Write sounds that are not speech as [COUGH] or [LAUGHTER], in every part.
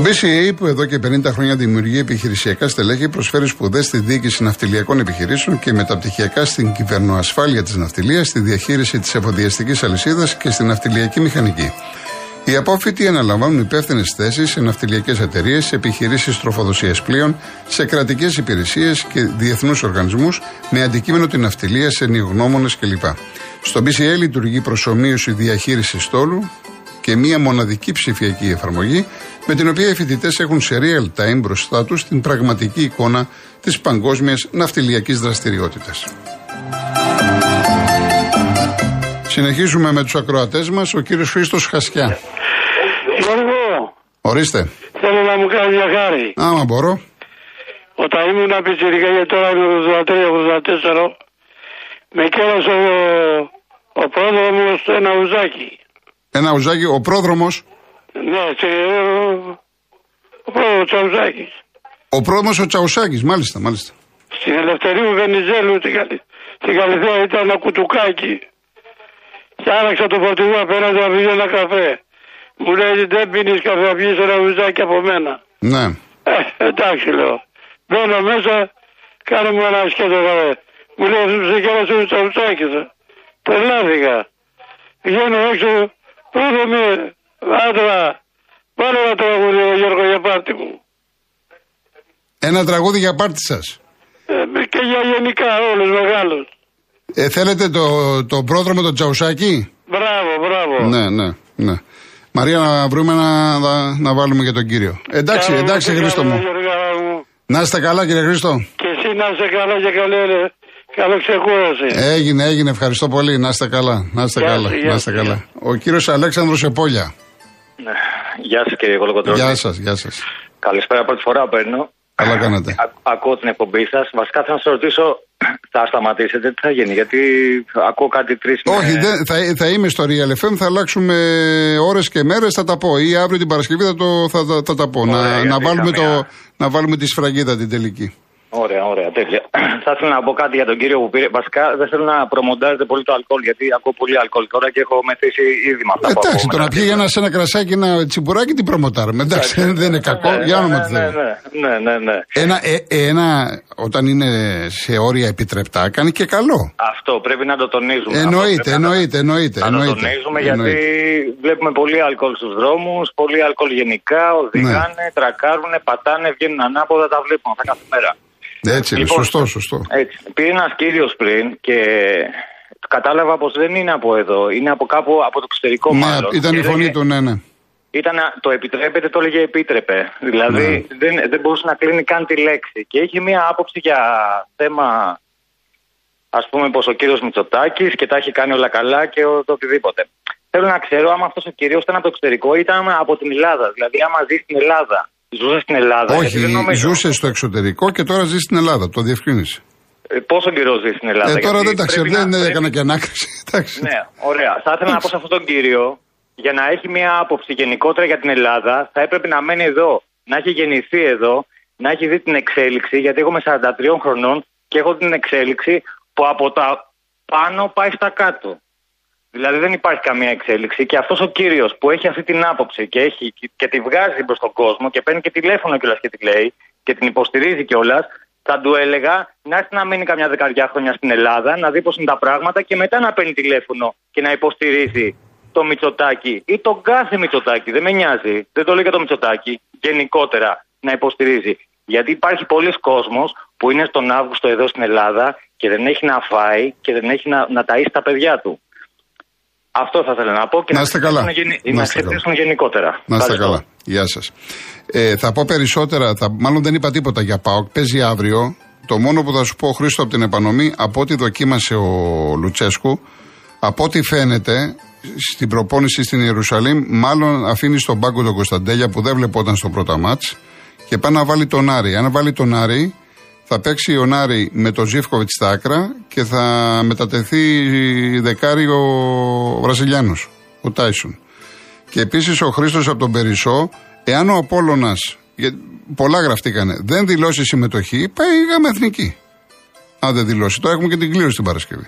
Το BCA που εδώ και 50 χρόνια δημιουργεί επιχειρησιακά στελέχη προσφέρει σπουδές στη διοίκηση ναυτιλιακών επιχειρήσεων και μεταπτυχιακά στην κυβερνοασφάλεια της ναυτιλίας, στη διαχείριση της εφοδιαστικής αλυσίδας και στην ναυτιλιακή μηχανική. Οι απόφοιτοι αναλαμβάνουν υπεύθυνες θέσεις σε ναυτιλιακές εταιρείες, σε επιχειρήσεις τροφοδοσίας πλοίων, σε κρατικές υπηρεσίες και διεθνούς οργανισμούς με αντικείμενο την ναυτιλία σε νιογνώμονε κλπ. Στο BCA λειτουργεί προσωμείωση διαχείρισης στόλου και μία μοναδική ψηφιακή εφαρμογή με την οποία οι φοιτητές έχουν σε real time μπροστά τους την πραγματική εικόνα της παγκόσμιας ναυτιλιακής δραστηριότητας. Συνεχίζουμε με τους ακροατές μας, ο κύριος Χρήστος Χασιά. Γιώργο, Ορίστε. θέλω να μου κάνει μια χάρη. Άμα μπορώ. Όταν ήμουν πιτσιρικά γιατί τώρα είμαι 83-84, με κέρασε ο, ο πρόδρομος στο ένα ουζάκι. Ένα ουζάκι, ο πρόδρομος. Ναι, σε, ο πρόδρομος Τσαουζάκης. Ο πρόδρομος ο Τσαουσάκης, μάλιστα, μάλιστα. Στην Ελευθερίου Βενιζέλου στην, Καλυ... στην Καλυθέα ήταν ένα κουτουκάκι. Και άραξα το φορτηγό απέναντι να πιει ένα καφέ. Μου λέει δεν πίνεις καφέ, θα πιεις ένα ουζάκι από μένα. Ναι. Ε, εντάξει λέω. Μπαίνω μέσα, κάνε μου ένα σκέτο καφέ. Μου λέει σε κέρασε ο τσαουτσάκης. Τρελάθηκα. Βγαίνω έξω, πρώτο με άντρα. Πάρε ένα τραγούδι ο Γιώργο για πάρτι μου. Ένα τραγούδι για πάρτι σας. Ε, και για γενικά όλους μεγάλους. Ε, θέλετε το, το πρόδρομο το Τσαουσάκη. Μπράβο, μπράβο. Ναι, ναι, ναι. Μαρία, να βρούμε να, να, να βάλουμε και τον κύριο. Εντάξει, Καλό εντάξει, μου, Χρήστο καλό μου. Γιώργο μου. Να είστε καλά, κύριε Χρήστο. Και εσύ να είσαι καλά και καλή, καλό ξεκούραση. Έγινε, έγινε. Ευχαριστώ πολύ. Να είστε καλά. Να είστε Γεια καλά. σου, γεια Να είστε σου. καλά. Ο κύριος Αλέξανδρος Επόλια. Ναι. Γεια σας κύριε Κολοκοτρώνη. Γεια σας, γεια σας. Καλησπέρα, πρώτη φορά παίρνω. Καλά κάνατε. Α- ακούω την εκπομπή σας. Βασικά θέλω να σας ρωτήσω, [CLEARS THROAT] θα σταματήσετε, τι θα γίνει, γιατί ακούω κάτι τρεις Όχι, δεν, θα, θα είμαι στο Real FM, θα αλλάξουμε ώρες και μέρες, θα τα πω. Ή αύριο την Παρασκευή θα, το, θα, θα, θα τα πω. Ωραία, να, να, γιατί βάλουμε καμία- το, να βάλουμε τη σφραγίδα την τελική. Ωραία, ωραία, τέλεια. [CLEARS THROAT] θα ήθελα να πω κάτι για τον κύριο που πήρε. Βασικά δεν θέλω να προμοντάζετε πολύ το αλκοόλ, γιατί ακούω πολύ αλκοόλ τώρα και έχω μεθύσει ήδη με αυτά που Εντάξει, ακούω το να μετά. πιει ένα, σε ένα κρασάκι, ένα τσιμπουράκι, την προμοτάρουμε. Εντάξει, δεν είναι κακό. Ναι, Για όνομα ναι, του ναι, Θεού. ναι, ναι, ναι, ναι. Ένα, ε, ένα, όταν είναι σε όρια επιτρεπτά, κάνει και καλό. Αυτό πρέπει να το τονίζουμε. Εννοείται, Αυτό πρέπει να- εννοείται, εννοείται. Να το εννοείται, τονίζουμε γιατί εννοείται. βλέπουμε πολύ αλκοόλ στους δρόμους, πολύ αλκοόλ γενικά, οδηγάνε, Ναι. τρακάρουν, πατάνε, βγαίνουν ανάποδα, τα βλέπουμε αυτά κάθε μέρα. Έτσι είναι, Λοιπόν, σωστό, σωστό. Έτσι. Πήρε ένας κύριος πριν και κατάλαβα πως δεν είναι από εδώ, είναι από κάπου από το εξωτερικό Ναι, μάλλον. ήταν η Και φωνή έλεγε- του, ναι, ναι. Ήταν, το επιτρέπεται, το έλεγε επίτρεπε. Δηλαδή Ναι. δεν, δεν μπορούσε να κλείνει καν τη λέξη. Και είχε μία άποψη για θέμα, ας πούμε, πως ο κύριος Μητσοτάκης και τα έχει κάνει όλα καλά και ο- το οτιδήποτε. Θέλω να ξέρω άμα αυτός ο κύριος ήταν από το εξωτερικό ή ήταν από την Ελλάδα. Δηλαδή άμα ζει στην Ελλάδα. Ζούσε στην Ελλάδα. γιατί δεν Όχι, νομίζω. ζούσε στο εξωτερικό και τώρα ζει στην Ελλάδα. Το διευκρίνησε. Ε, Πόσο καιρό ζει στην Ελλάδα. Ε, τώρα γιατί δεν τα ξέρω, πρέπει να- δεν πρέπει- έκανα και ανάκριση. [LAUGHS] Εντάξει. Ναι, ωραία. Θα ήθελα να πω σε αυτόν τον κύριο, για να έχει μια άποψη γενικότερα για την Ελλάδα, θα έπρεπε να μένει εδώ, να έχει γεννηθεί εδώ, να έχει δει την εξέλιξη, γιατί εγώ είμαι 43 χρονών και έχω την εξέλιξη που από τα πάνω πάει στα κάτω. Δηλαδή δεν υπάρχει καμία εξέλιξη και αυτός ο κύριος που έχει αυτή την άποψη και, έχει, και τη βγάζει προς τον κόσμο και παίρνει και τηλέφωνο κιόλας και τη λέει και την υποστηρίζει κιόλας, θα του έλεγα να έρθει να μείνει καμιά δεκαριά χρόνια στην Ελλάδα, να δει πώς είναι τα πράγματα και μετά να παίρνει τηλέφωνο και να υποστηρίζει το Μητσοτάκι ή τον κάθε Μητσοτάκι. Δεν με νοιάζει. Δεν το λέω για το Μητσοτάκι. Γενικότερα να υποστηρίζει. Γιατί υπάρχει πολλοί κόσμος που είναι στον Αύγουστο εδώ στην Ελλάδα και δεν έχει να φάει και δεν έχει να, να ταΐσει τα παιδιά του. Αυτό θα ήθελα να πω και Να είστε καλά. ξυπνήσουν γενι- Να να είστε καλά. ξυπνήσουν γενικότερα. Να είστε Ευχαριστώ. καλά. Γεια σας. Ε, θα πω περισσότερα, θα, μάλλον δεν είπα τίποτα για ΠΑΟΚ. Παίζει αύριο. Το μόνο που θα σου πω, Χρήστο, από την επανομή, από ό,τι δοκίμασε ο Λουτσέσκου, από ό,τι φαίνεται στην προπόνηση στην Ιερουσαλήμ, μάλλον αφήνει στον πάγκο τον Κωνσταντέλια που δεν βλεπόταν στο πρώτο μάτς και πάει να βάλει τον Άρη. Αν βάλει τον Άρη, θα παίξει ο Νάρη με τον Ζήφκοβιτς στα άκρα και θα μετατεθεί δεκάρι ο Βραζιλιάνος, ο Τάισον. Και επίσης ο Χρήστος από τον Περισσό, εάν ο Απόλογα, πολλά γραφτήκανε, δεν δηλώσει συμμετοχή, πάει γάμα εθνική. Αν δεν δηλώσει. Τώρα έχουμε και την κλήρωση την Παρασκευή.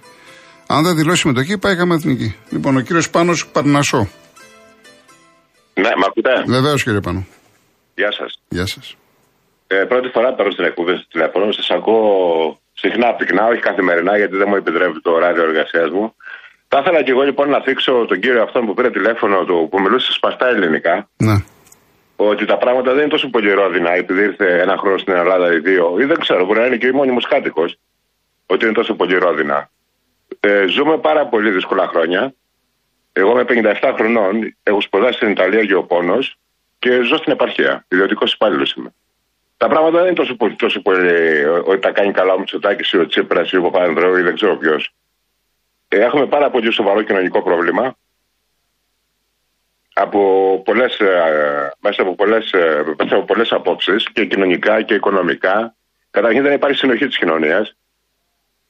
Αν δεν δηλώσει συμμετοχή, πάει γάμα εθνική. Λοιπόν, ο κύριος Πάνος Παρνασό. Ναι, με ακούτε; Βεβαίως, κύριε Πάνο. Γεια σας. Γεια σας. Ε, πρώτη φορά παίρνω στην εκπομπή στο τηλέφωνο. Σας ακούω συχνά πυκνά, όχι καθημερινά, γιατί δεν μου επιτρέπει το ωράριο εργασίας μου. Θα ήθελα και εγώ λοιπόν να θίξω τον κύριο αυτόν που πήρε τηλέφωνο του, που μιλούσε σπαστά ελληνικά, Ναι. ότι τα πράγματα δεν είναι τόσο πολύ ρόδινα επειδή ήρθε ένα χρόνο στην Ελλάδα ή δύο, ή δεν ξέρω, μπορεί να είναι και ο μόνιμος κάτοικος, ότι είναι τόσο πολύ ρόδινα. Ε, ζούμε πάρα πολύ δύσκολα χρόνια. Εγώ είμαι 57 χρονών, έχω σπουδάσει στην Ιταλία γεωπόνο και ζω στην επαρχία. Ιδιωτικός υπάλληλος είμαι. Τα πράγματα δεν είναι τόσο πολύ, τόσο πολύ ε, ότι τα κάνει καλά ο Μητσοτάκης ή ο Τσίπρας ή ο Παπανδρέου ή δεν ξέρω ποιος. Έχουμε πάρα πολύ σοβαρό κοινωνικό πρόβλημα. Από πολλές, ε, μέσα από πολλές, ε, μέσα από πολλές απόψεις και κοινωνικά και οικονομικά. Καταρχήν δεν υπάρχει συνοχή της κοινωνίας.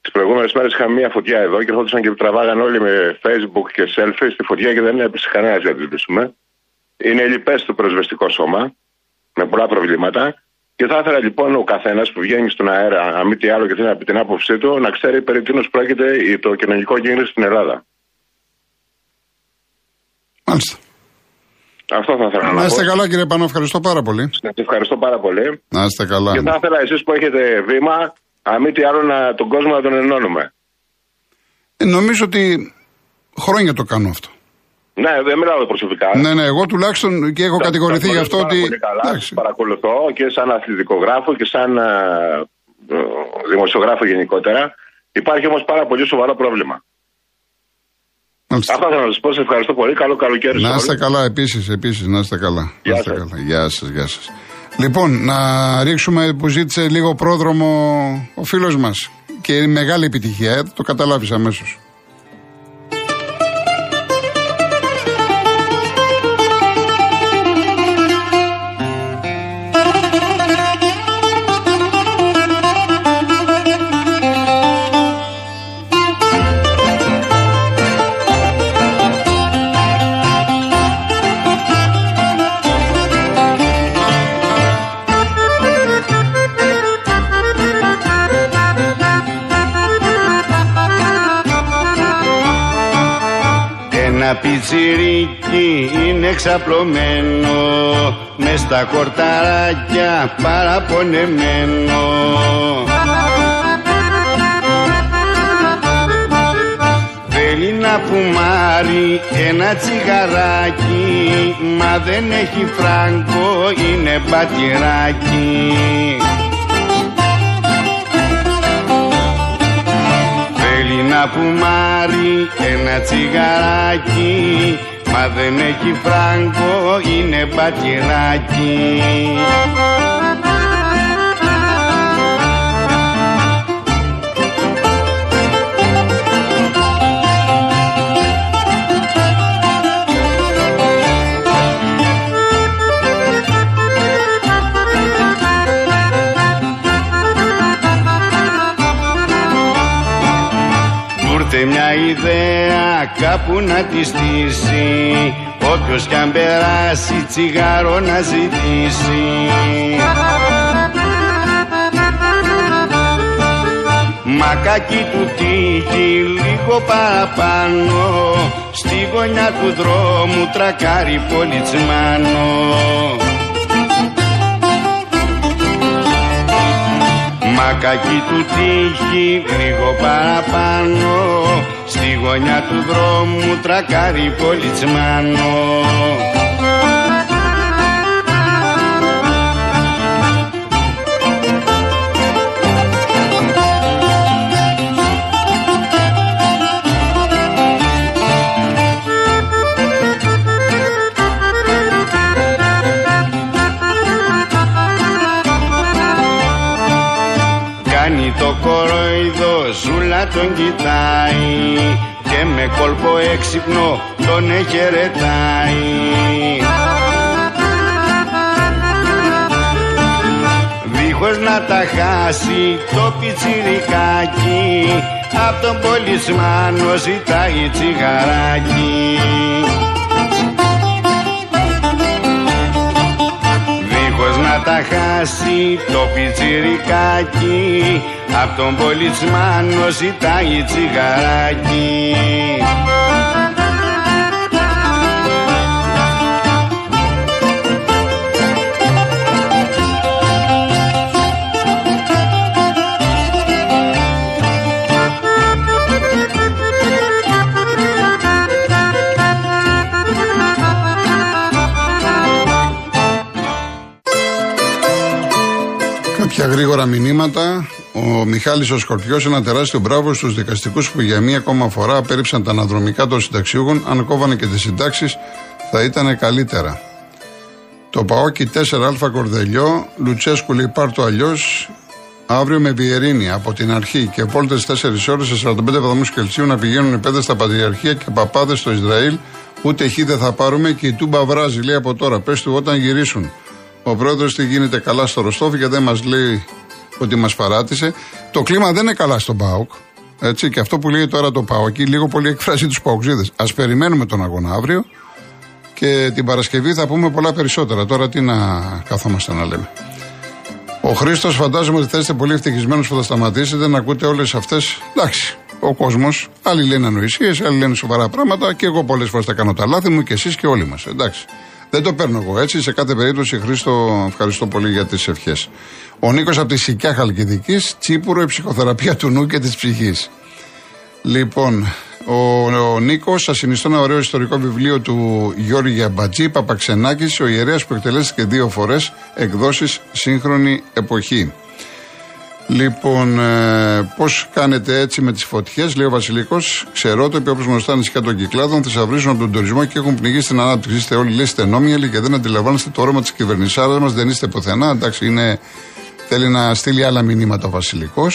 Τις προηγούμενες μέρες είχαμε μια φωτιά εδώ και ερχόντουσαν και τραβάγαν όλοι με Facebook και selfie στη φωτιά και δεν έπεσε κανένας για να τη σβήσουμε. Είναι λοιπέ το προσβεστικό σώμα με πολλά προβλήματα. Και θα ήθελα λοιπόν ο καθένας που βγαίνει στον αέρα, αν μη τι άλλο και θέλει να πει την άποψή του, να ξέρει περί τίνος πρόκειται το κοινωνικό γίγνεσθε στην Ελλάδα. Μάλιστα. Αυτό θα ήθελα να, Να είστε πω. καλά κύριε Πανό, ευχαριστώ πάρα πολύ. Σας ευχαριστώ πάρα πολύ. Να είστε καλά. Και θα ήθελα εσείς που έχετε βήμα, αν μη τι άλλο, να, τον κόσμο να τον ενώνουμε. Ε, νομίζω ότι χρόνια το κάνω αυτό. Ναι, δεν μιλάω προσωπικά. Ναι, ναι, εγώ τουλάχιστον και έχω Τα- κατηγορηθεί τα γι' αυτό γνωρίζω ότι. πάρα Πολύ καλά, Εντάξει. σας παρακολουθώ και σαν αθλητικογράφο και σαν ε, ε, δημοσιογράφο γενικότερα. Υπάρχει όμως πάρα πολύ σοβαρό πρόβλημα. Μάλιστα. Αυτά θέλω να σας πω. Σε ευχαριστώ πολύ. Καλό καλοκαίρι. σε Να όλους. είστε καλά, επίσης, επίσης, να είστε καλά. Γεια να είστε σας. καλά. Γεια σας, γεια σας. Λοιπόν, να ρίξουμε που ζήτησε λίγο πρόδρομο ο φίλος μας. Και είναι μεγάλη επιτυχία, ε, το καταλάβεις αμέσως. Πιτσιρίκι είναι ξαπλωμένο μες στα κορταράκια παραπονεμένο. Θέλει να φουμάρει ένα τσιγαράκι μα δεν έχει φράγκο είναι μπατηράκι Θέλει να φουμάρει ένα τσιγαράκι Μα δεν έχει φράγκο, είναι μπατηράκι Τούρτε μια ιδέα κάπου να τη στήσει. Όποιος κι αν περάσει τσιγάρο να ζητήσει. Μακάκι του τύχει λίγο παραπάνω. Στη γωνιά του δρόμου τρακάρει πολιτσμάνο Μακάκι του τύχει λίγο παραπάνω. Στη γωνιά του δρόμου τρακάρει πολιτσμάνο Κάνει το κοροϊδό ζούλα τον κοιτάει Και με κόλπο έξυπνο τον εχαιρετάει. Δίχως να τα χάσει το πιτσιρικάκι Απ' τον πολισμάνο ζητάει τσιγαράκι. Δίχως να τα χάσει το πιτσιρικάκι Απ' τον πολιτσμάνο ζητάει τσιγαράκι. Κάποια γρήγορα μηνύματα. Ο Μιχάλης ο Σκορπιός ένα τεράστιο μπράβο στους δικαστικούς που για μία ακόμα φορά απέρριψαν τα αναδρομικά των συνταξιούγων. Αν κόβανε και τις συντάξεις θα ήταν καλύτερα. Το Παόκι 4α Κορδελιό, Λουτσέσκου λέει πάρ το αλλιώς. Αύριο με Βιερίνη από την αρχή και πόλτες 4 ώρες σε 45 βαθμούς Κελσίου να πηγαίνουν παιδες στα Πατριαρχία και παπάδες στο Ισραήλ. Ούτε εκεί δεν θα πάρουμε και η Τούμπα βράζει, λέει από τώρα. Πες του όταν γυρίσουν. Ο πρόεδρος τι γίνεται καλά στο Ροστόφι και δεν μας λέει ότι μας παράτησε. Το κλίμα δεν είναι καλά στον Πάοκ. Έτσι, και αυτό που λέει τώρα το Πάοκ, λίγο πολύ εκφράζει τους Παοκζίδε. Α περιμένουμε τον αγώνα αύριο και την Παρασκευή θα πούμε πολλά περισσότερα. Τώρα τι να καθόμαστε να λέμε. Ο Χρήστος, φαντάζομαι ότι θα είστε πολύ ευτυχισμένος που θα σταματήσετε να ακούτε όλες αυτές. Εντάξει, ο κόσμος, άλλοι λένε ανοησίες, άλλοι λένε σοβαρά πράγματα και εγώ πολλές φορές θα κάνω τα λάθη μου και εσείς και όλοι μας. Εντάξει. Δεν το παίρνω εγώ έτσι. Σε κάθε περίπτωση, Χρήστο, ευχαριστώ πολύ για τις ευχές. Ο Νίκος από τη Σικιά Χαλκιδικής, τσίπουρο η ψυχοθεραπεία του νου και της ψυχής. Λοιπόν, ο, ο Νίκος, σας συνιστώ ένα ωραίο ιστορικό βιβλίο του Γιώργη Αμπατζή, Παπαξενάκης, ο ιερέας που εκτελέστηκε δύο φορές εκδόσεις σύγχρονη εποχή. Λοιπόν, ε, πώς κάνετε έτσι με τις φωτιές, λέει ο Βασιλικό. Ξέρω το, όπως γνωστά νησιά των κυκλάδων θησαυρίζουν από τον τουρισμό και έχουν πνιγεί στην ανάπτυξη. Είστε όλοι, λέει, στενόμυαλοι και δεν αντιλαμβάνεστε το όρομα της κυβερνησάρα μας, δεν είστε πουθενά. Εντάξει, είναι, θέλει να στείλει άλλα μηνύματα ο Βασιλικό.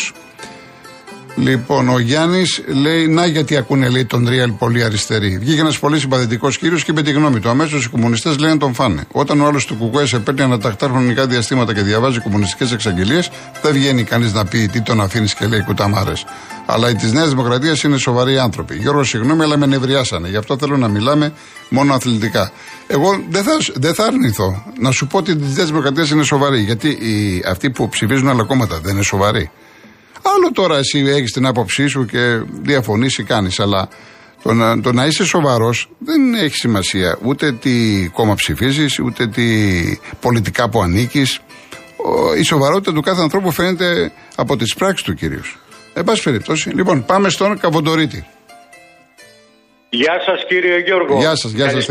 Λοιπόν, ο Γιάννης λέει: Να, γιατί ακούνε λέει, τον Real πολύ αριστερή. Βγήκε ένας πολύ συμπαθητικός κύριος και είπε τη γνώμη του. Αμέσως οι κομμουνιστές λένε τον φάνε. Όταν ο άλλος του Κουκουέ σε παίρνει ανατακτά χρονικά διαστήματα και διαβάζει κομμουνιστικές εξαγγελίες, δεν βγαίνει κανείς να πει τι τον αφήνεις και λέει κουταμάρες. Αλλά οι της Νέας Δημοκρατίας είναι σοβαροί άνθρωποι. Γιώργο, συγγνώμη, αλλά με νευριάσανε. Γι' αυτό θέλω να μιλάμε μόνο αθλητικά. Εγώ δεν θα, δεν θα αρνηθώ να σου πω ότι οι της Νέας Δημοκρατίας είναι σοβαροί. Γιατί οι, αυτοί που ψηφίζουν άλλα κόμματα δεν είναι σοβαροί. Άλλο τώρα εσύ έχεις την άποψή σου και διαφωνεί ή κάνεις. Αλλά το να, το να είσαι σοβαρός δεν έχει σημασία ούτε τι κόμμα ψηφίζεις, ούτε τι πολιτικά που ανήκεις. Η σοβαρότητα του κάθε ανθρώπου φαίνεται από τις πράξεις του κυρίως. Εν πάση περιπτώσει. Λοιπόν, πάμε στον Καβοντορίτη. Γεια σας κύριε Γιώργο. Γεια σας, γεια σας.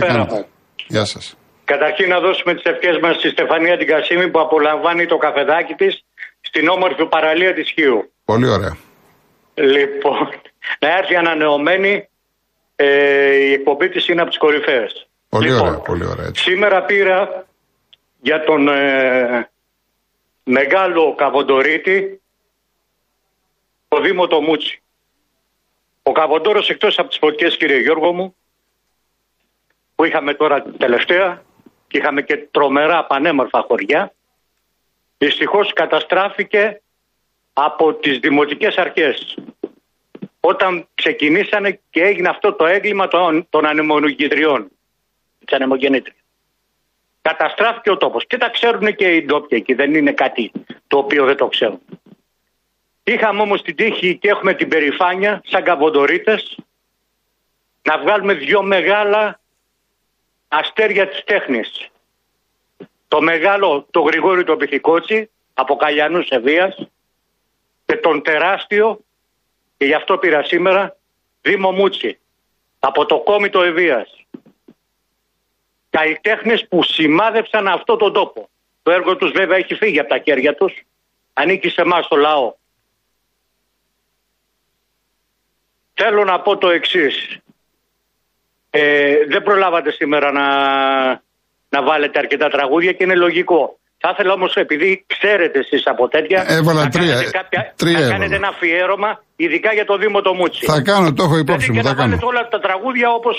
Γεια σας. Καταρχήν να δώσουμε τις ευχές μας στη Στεφανία την Κασίμη που απολαμβάνει το καφεδάκι της στην όμορφη παραλία της Χίου. Πολύ ωραία. Λοιπόν, [LAUGHS] να έρθει ανανεωμένη ε, η εκπομπή της είναι από τις κορυφαίες. Πολύ λοιπόν, ωραία, πολύ ωραία. Έτσι. Σήμερα πήρα για τον ε, μεγάλο Καβοντορίτη το Δήμο το Μούτσι. Ο Καβοντόρος εκτός από τις φωτιές κύριε Γιώργο μου που είχαμε τώρα τελευταία και είχαμε και τρομερά πανέμορφα χωριά δυστυχώς καταστράφηκε από τις δημοτικές αρχές. Όταν ξεκινήσανε και έγινε αυτό το έγκλημα των, των ανεμονογητριών, της ανεμογεννήτριας. Καταστράφηκε ο τόπος. Και τα ξέρουν και οι ντόπιοι εκεί, δεν είναι κάτι το οποίο δεν το ξέρουν. Είχαμε όμως την τύχη και έχουμε την περηφάνεια, σαν καβοντορίτες, να βγάλουμε δυο μεγάλα αστέρια της τέχνης. Το μεγάλο, το Γρηγόρη το Πυθικότσι, από Καλιανούς Ευβίας, και τον τεράστιο, και γι' αυτό πήρα σήμερα, Δήμο Μούτσι, από το κόμιτο Ευβίας. Καλλιτέχνες που σημάδεψαν αυτό τον τόπο. Το έργο τους βέβαια έχει φύγει από τα χέρια τους, ανήκει σε εμάς το λαό. Θέλω να πω το εξής. Ε, δεν προλάβατε σήμερα να, να βάλετε αρκετά τραγούδια και είναι λογικό. Θα ήθελα όμως, επειδή ξέρετε εσείς από τέτοια. Έβαλα να τρία. Κάνετε κάποια, τρία να κάνετε ένα αφιέρωμα, ειδικά για το Δήμο το Μούτσι. Θα κάνω, το έχω υπόψη δηλαδή, μου. Και Θα να κάνω. βάλετε όλα τα τραγούδια όπως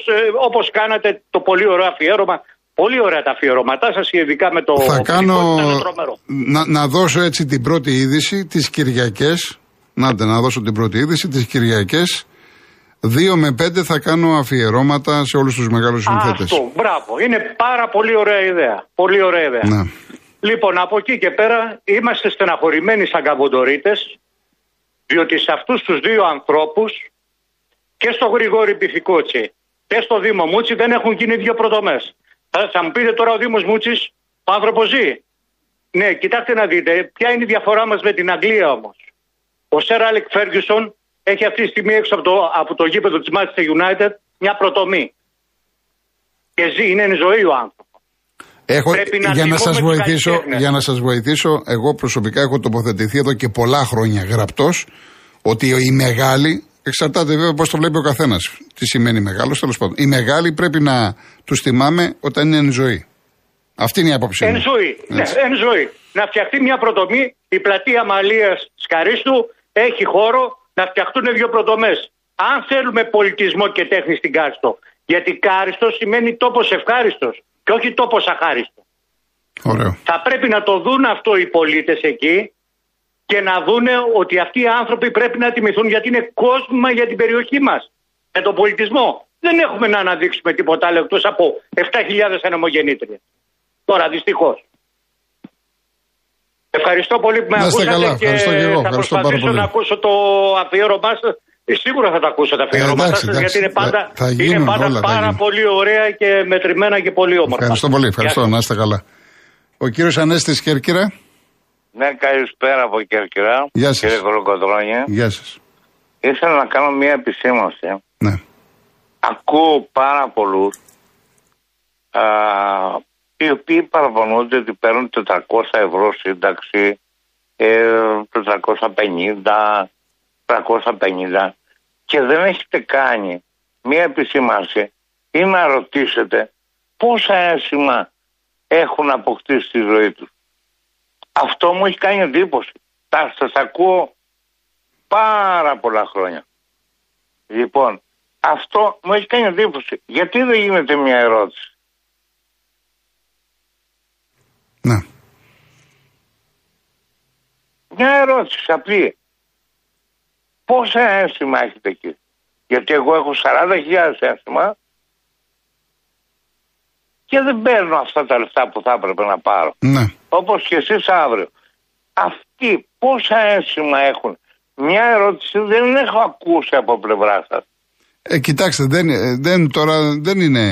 όπως κάνατε το πολύ ωραίο αφιέρωμα. Πολύ ωραία τα αφιερώματά σας, ειδικά με το. Θα κάνω. ήταν τρομερό. Να, να δώσω έτσι την πρώτη είδηση τις Κυριακές. Νάτε, να δώσω την πρώτη είδηση τις Κυριακές. 2 με 5 θα κάνω αφιερώματα σε όλους τους μεγάλους συνθέτες. Αυτό, μπράβο. Είναι πάρα πολύ ωραία ιδέα. Πολύ ωραία ιδέα. Ναι. Λοιπόν, από εκεί και πέρα είμαστε στεναχωρημένοι σαν καβοντορίτες, διότι σε αυτούς τους δύο ανθρώπους και στο Γρηγόρη Πυθικότσι και στο Δήμο Μούτσι δεν έχουν γίνει δύο προτομές. Θα, θα μου πείτε τώρα ο Δήμος Μούτσης, ο άνθρωπος ζει; Ναι, κοιτάξτε να δείτε, ποια είναι η διαφορά μας με την Αγγλία όμως. Ο Σερ Άλεκ Φέργιουσον έχει αυτή τη στιγμή έξω από το, από το γήπεδο της Manchester United μια προτομή. Και ζει, είναι εν ζωή ο άνθρωπος. Έχω, Πρέπει να για, να τιμούμε σας τους βοηθήσω, καλλιτέχνες. για να σας βοηθήσω, εγώ προσωπικά έχω τοποθετηθεί εδώ και πολλά χρόνια γραπτός ότι οι μεγάλοι, εξαρτάται βέβαια πώς το βλέπει ο καθένας, τι σημαίνει μεγάλος, τέλος πάντων. Οι μεγάλοι πρέπει να τους τιμάμε όταν είναι εν ζωή. Αυτή είναι η άποψή μου. Εν ζωή. Ναι, Έτσι. εν ζωή. Να φτιαχτεί μια πρωτομή, η πλατεία Μαλίας Σκαρίστου έχει χώρο να φτιαχτούν δύο πρωτομέ. Αν θέλουμε πολιτισμό και τέχνη στην Κάριστο. Γιατί Κάριστος σημαίνει τόπος ευχάριστος και όχι τόπος αχάριστος. Ωραίο. Θα πρέπει να το δουν αυτό οι πολίτες εκεί και να δούνε ότι αυτοί οι άνθρωποι πρέπει να τιμηθούν γιατί είναι κόσμημα για την περιοχή μας. Με τον πολιτισμό. Δεν έχουμε να αναδείξουμε τίποτα άλλο εκτός από 7.000 ανεμογεννήτριες. Τώρα δυστυχώς. Ευχαριστώ πολύ που με Να είστε ακούσατε καλά. και Ευχαριστώ και εγώ. θα Ευχαριστώ πάρα προσπαθήσω πολύ. να ακούσω το αφιέρωμά σας. Ε, Σίγουρα θα τα ακούσω τα αφιέρωμά εντάξει, σας, εντάξει. γιατί είναι πάντα, Θα- θα γίνουν είναι πάντα όλα, θα πάρα γίνουν. πολύ ωραία και μετρημένα και πολύ όμορφα. Ευχαριστώ πολύ. Ευχαριστώ. Γεια σας. Να είστε καλά. Ο κύριος Ανέστης Κέρκυρα. Ναι, καλησπέρα από Κέρκυρα. Γεια σας. Κύριε Κολοκοτρώνη. Γεια σας. Ήθελα να κάνω μια επισήμωση. Ναι. Ακούω πάρα πολλούς οι οποίοι παραπονούνται ότι παίρνουν 400 ευρώ σύνταξη, ε, 450, 350 και δεν έχετε κάνει μια επισήμανση ή να ρωτήσετε πόσα ένσημα έχουν αποκτήσει στη ζωή τους. Αυτό μου έχει κάνει εντύπωση. Τα σας ακούω πάρα πολλά χρόνια. Λοιπόν, αυτό μου έχει κάνει εντύπωση. Γιατί δεν γίνεται μια ερώτηση; Ναι. Μια ερώτηση απλή. Πόσα ένσημα έχετε εκεί; Γιατί εγώ έχω 40.000 ένσημα και δεν παίρνω αυτά τα λεφτά που θα έπρεπε να πάρω. Ναι. Όπως και εσείς αύριο. Αυτοί πόσα ένσημα έχουν; Μια ερώτηση δεν έχω ακούσει από πλευρά σας. Ε, κοιτάξτε, δεν, ε, δεν, τώρα δεν είναι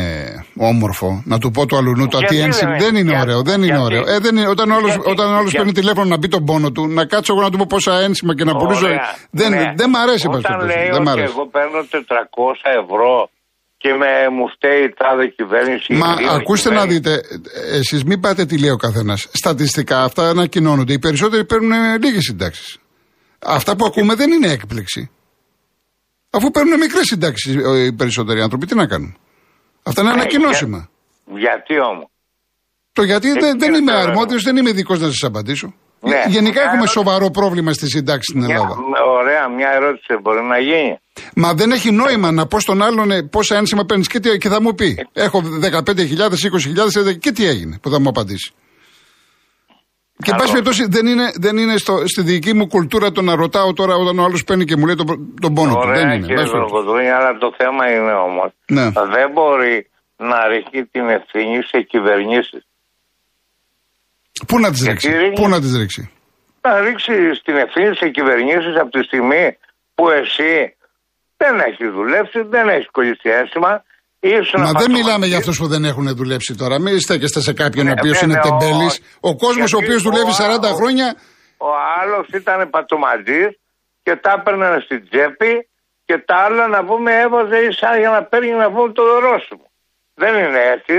όμορφο να του πω του αλουνού το Γιατί τι δεν ένσημα. είναι; Δεν είναι Για- ωραίο, δεν είναι γιατί; ωραίο. Ε, δεν είναι, όταν ο άλλος, Γιατί; όταν ο άλλος Για- παίρνει τηλέφωνο να μπει τον πόνο του, να κάτσω εγώ να του πω πόσα ένσημα και να πουλήσω. Ωραία, Δεν, ναι. δεν μ' αρέσει πας Όταν το λέει Δεν μ' ότι αρέσει. εγώ παίρνω 400 ευρώ και με, μου φταίει η τάδε κυβέρνηση. η Μα δύο ακούστε να κυβέρνηση. δείτε, εσείς μην πάτε τι λέει ο καθένας. Στατιστικά αυτά ανακοινώνονται. Οι περισσότεροι παίρνουν λίγες συντάξεις. Αυτά που ακούμε δεν είναι έκπληξη. Αφού παίρνουν μικρές συντάξεις οι περισσότεροι άνθρωποι, τι να κάνουν; Αυτά είναι Ναι, ανακοινώσιμα. Γιατί όμως; Το γιατί δεν, δεν κύριε είμαι Θεοδωράκη. αρμόδιος, δεν είμαι ειδικό να σας απαντήσω. Ναι. Γενικά Μια έχουμε ερώτηση. σοβαρό πρόβλημα στη συντάξη στην Μια, Ελλάδα. ωραία, μια ερώτηση μπορεί να γίνει. Μα δεν έχει νόημα να πω στον άλλον ε, πόσα ένσημα παίρνεις και, τι- και θα μου πει. Έχω 15.000, 20.000 ε, και τι έγινε που θα μου απαντήσει. Και εν Καλό. πάση περιπτώσει δεν είναι, δεν είναι στο, στη δική μου κουλτούρα το να ρωτάω τώρα όταν ο άλλος παίρνει και μου λέει τον, τον πόνο του. Ωραία, Δεν είναι. κύριε εν πάση περιπτώσει. Κολοκοτρώνη, αλλά το θέμα είναι όμως. Ναι. Δεν μπορεί να ρίχνει την ευθύνη σε κυβερνήσεις. Πού να τις Γιατί ρίξει. ρίχνει- Πού να τις ρίξει; Να ρίξει την ευθύνη σε κυβερνήσεις από τη στιγμή που εσύ δεν έχεις δουλέψει, δεν έχεις κολλήσει ένσημα. Ήσουν Μα δεν απατώματης. μιλάμε για αυτούς που δεν έχουν δουλέψει τώρα. Μην στέκεστε σε κάποιον Ναι, ο οποίος ναι, είναι ναι, τεμπέλης. όχι. Ο κόσμος ο Γιατί οποίος δουλεύει ο 40 άλλος- χρόνια. Ο άλλος ήταν πατωματή και τα έπαιρνε στην τσέπη και τα άλλα να πούμε έβαζε ίσα για να παίρνει να πούμε το δωρόσιμο. Δεν είναι έτσι.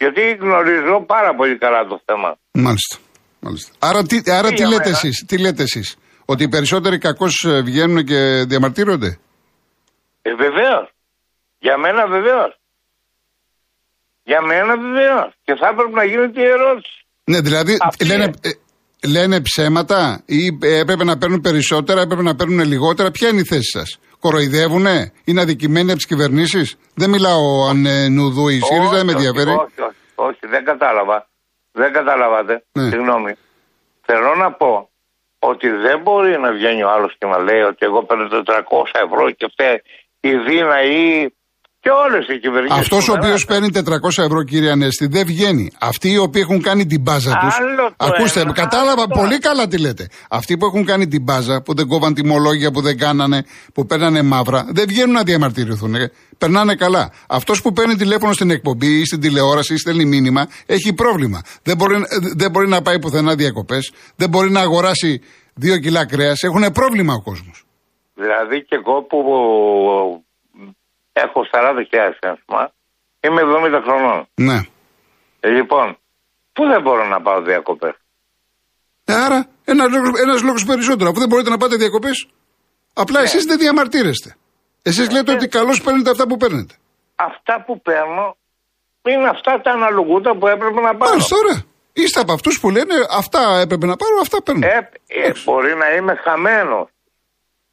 Γιατί γνωρίζω πάρα πολύ καλά το θέμα. Μάλιστα. Μάλιστα. Άρα, τι, άρα Τι τι, για λέτε μένα; εσείς, τι λέτε εσείς, ότι οι περισσότεροι κακώς ε, βγαίνουν και διαμαρτύρονται; Ε, βεβαίως. Για μένα βεβαίως. Για μένα βεβαίως. Και θα έπρεπε να γίνεται η ερώτηση. Ναι, δηλαδή Αυτή λένε, είναι. ε, λένε ψέματα ή ε, έπρεπε να παίρνουν περισσότερα, έπρεπε να παίρνουν λιγότερα. Ποια είναι η θέση σας; Κοροϊδεύουνε, είναι αδικημένοι από τις κυβερνήσεις; Δεν μιλάω αν ε, νουδού η ΣΥΡΙΖΑ, δεν με Όχι, ενδιαφέρει. Όχι, όχι, όχι, δεν κατάλαβα. Δεν καταλάβατε. Ναι. Συγγνώμη. Θέλω να πω ότι δεν μπορεί να βγαίνει ο άλλος και να λέει ότι εγώ παίρνω 400 ευρώ και φταίει η Δίνα ή και όλες οι κυβερνήσεις. Αυτός ο οποίος παίρνει 400 ευρώ, κύριε Ανέστη, δεν βγαίνει. Αυτοί οι οποίοι έχουν κάνει την μπάζα του. Άλλο το Ακούστε, ένα, κατάλαβα άλλο το πολύ καλά τι λέτε. Αυτοί που έχουν κάνει την μπάζα, που δεν κόβαν τιμολόγια, που δεν κάνανε, που παίρνανε μαύρα, δεν βγαίνουν να διαμαρτυρηθούν. ε. Περνάνε καλά. Αυτός που παίρνει τηλέφωνο στην εκπομπή ή στην τηλεόραση ή στέλνει μήνυμα, έχει πρόβλημα. Δεν μπορεί, ε, δεν μπορεί να πάει πουθενά διακοπές. Δεν μπορεί να αγοράσει δύο κιλά κρέας. Έχουν πρόβλημα ο κόσμος. Δηλαδή και εγώ που έχω 40.000 ένσημα, είμαι 70 χρονών. Ναι. Ε, λοιπόν, Πού δεν μπορώ να πάω διακοπές; Ε, άρα, ένας ένας λόγος περισσότερο. Αφού δεν μπορείτε να πάτε διακοπές, απλά Ναι. εσείς δεν διαμαρτύρεστε. Εσείς λέτε ότι καλώς παίρνετε αυτά που παίρνετε. Αυτά που παίρνω είναι αυτά τα αναλογούτα που έπρεπε να πάρω. Μάλιστα, ωραία. Είστε από αυτούς που λένε αυτά έπρεπε να πάρω, αυτά παίρνω. Ε, ε, μπορεί να είμαι χαμένος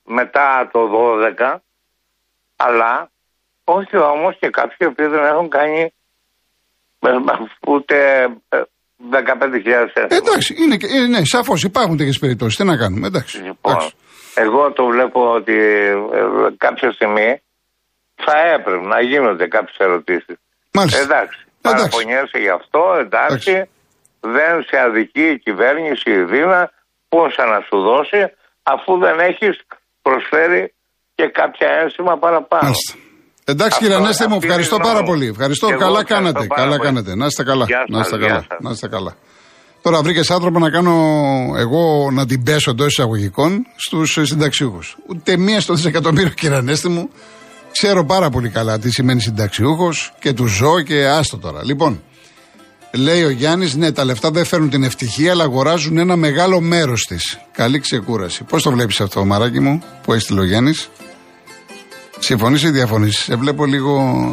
μετά το 12, αλλά όχι όμως και κάποιοι οι οποίοι δεν έχουν κάνει ε, ούτε ε, 15.000 ευρώ. Εντάξει, είναι, και- ε, ναι, σαφώς υπάρχουν τέτοιες περιπτώσεις. Τι να κάνουμε, εντάξει. Λοιπόν, εντάξει. εγώ το βλέπω ότι ε, κάποια στιγμή θα έπρεπε να γίνονται κάποιες ερωτήσεις. Μάλιστα. Εντάξει, Εντάξει. παραπονιέσαι γι' αυτό, εντάξει. Εντάξει. Δεν σε αδικεί η κυβέρνηση, η Δίνα, πόσα να σου δώσει, αφού δεν έχεις προσφέρει και κάποια ένσημα παραπάνω. Μάλιστα. Εντάξει Αυτό- κύριε Ανέστη μου, αυτή ευχαριστώ είναι η πάρα γνώμη μου. πολύ. Ευχαριστώ, Και εγώ καλά ευχαριστώ κάνατε. πάρα Καλά πολύ. κάνατε. Να είστε καλά. Γεια να σας, είστε γεια καλά. σας. Να είστε καλά. Τώρα βρήκες άνθρωπο να κάνω εγώ να την πέσω εντός εισαγωγικών στους συνταξιούχους. Ούτε μία στο δισεκατομμύριο, κύριε Ανέστη μου. Ξέρω πάρα πολύ καλά τι σημαίνει συνταξιούχος και του ζω και άστο τώρα. Λοιπόν, λέει ο Γιάννης, ναι, τα λεφτά δεν φέρνουν την ευτυχία, αλλά αγοράζουν ένα μεγάλο μέρος της. Καλή ξεκούραση. Πώς το βλέπεις αυτό, μαράκι μου, που έστειλε ο Γιάννης; Συμφωνείς ή διαφωνείς; Σε βλέπω λίγο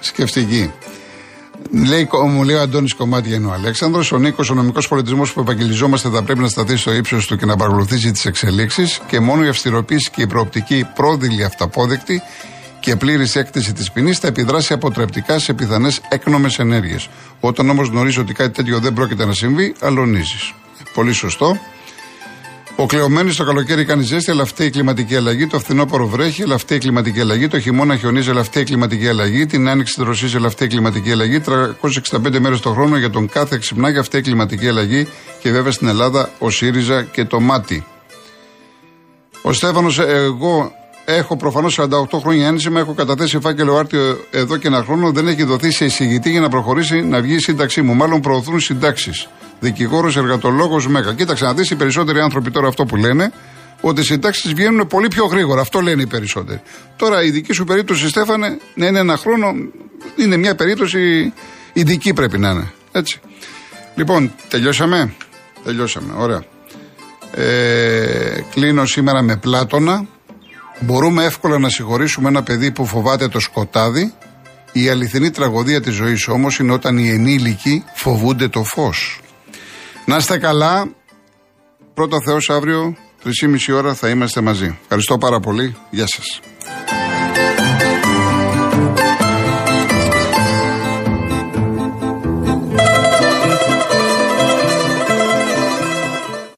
σκεφτική. Λέει, μου λέει ο Αντώνης Κομμάτι είναι ο Αλέξανδρος. Ο Νίκος, ο νομικός πολιτισμός που επαγγελιζόμαστε θα πρέπει να σταθείς στο ύψος του και να παρακολουθήσει τις εξελίξεις και μόνο η αυστηροποίηση και η προοπτική πρόδειλη αυταπόδεκτη και πλήρης έκθεση της ποινής θα επιδράσει αποτρεπτικά σε πιθανές έκνομες ενέργειες. Όταν όμως γνωρίζει ότι κάτι τέτοιο δεν πρόκειται να συμβεί, αλωνίζεις. Πολύ σωστό. Ο κλεωμένο το καλοκαίρι κάνει ζέστη, αλλά αυτή η κλιματική αλλαγή. Το φθινόπωρο βρέχει, αλλά αυτή η κλιματική αλλαγή. Το χειμώνα χιονίζει, αλλά αυτή η κλιματική αλλαγή. Την άνοιξη δροσίζει, αλλά αυτή η κλιματική αλλαγή. 365 μέρες το χρόνο για τον κάθε ξυπνάει αυτή η κλιματική αλλαγή. Και βέβαια στην Ελλάδα ο ΣΥΡΙΖΑ και το ΜΑΤΙ. Ο Στέφανος, εγώ έχω προφανώς 48 χρόνια ένσημα, έχω καταθέσει φάκελο άρτιο εδώ και ένα χρόνο. Δεν έχει δοθεί σε εισηγητή για να προχωρήσει να βγει η σύνταξή μου. Μάλλον προωθούν συντάξεις. Δικηγόρος, εργατολόγος, μέγα. Κοίταξε να δεις οι περισσότεροι άνθρωποι τώρα αυτό που λένε, ότι οι συντάξεις βγαίνουν πολύ πιο γρήγορα. Αυτό λένε οι περισσότεροι. Τώρα η δική σου περίπτωση, Στέφανε, να είναι ένα χρόνο, είναι μια περίπτωση ειδική πρέπει να είναι. Έτσι. Λοιπόν, τελειώσαμε; Τελειώσαμε. Ωραία. Ε, κλείνω σήμερα με Πλάτωνα. Μπορούμε εύκολα να συγχωρήσουμε ένα παιδί που φοβάται το σκοτάδι. Η αληθινή τραγωδία της ζωής όμως είναι όταν οι ενήλικοι φοβούνται το φως. Να είστε καλά. Πρώτα Θεός αύριο, 3,5 ώρα θα είμαστε μαζί. Ευχαριστώ πάρα πολύ. Γεια σας.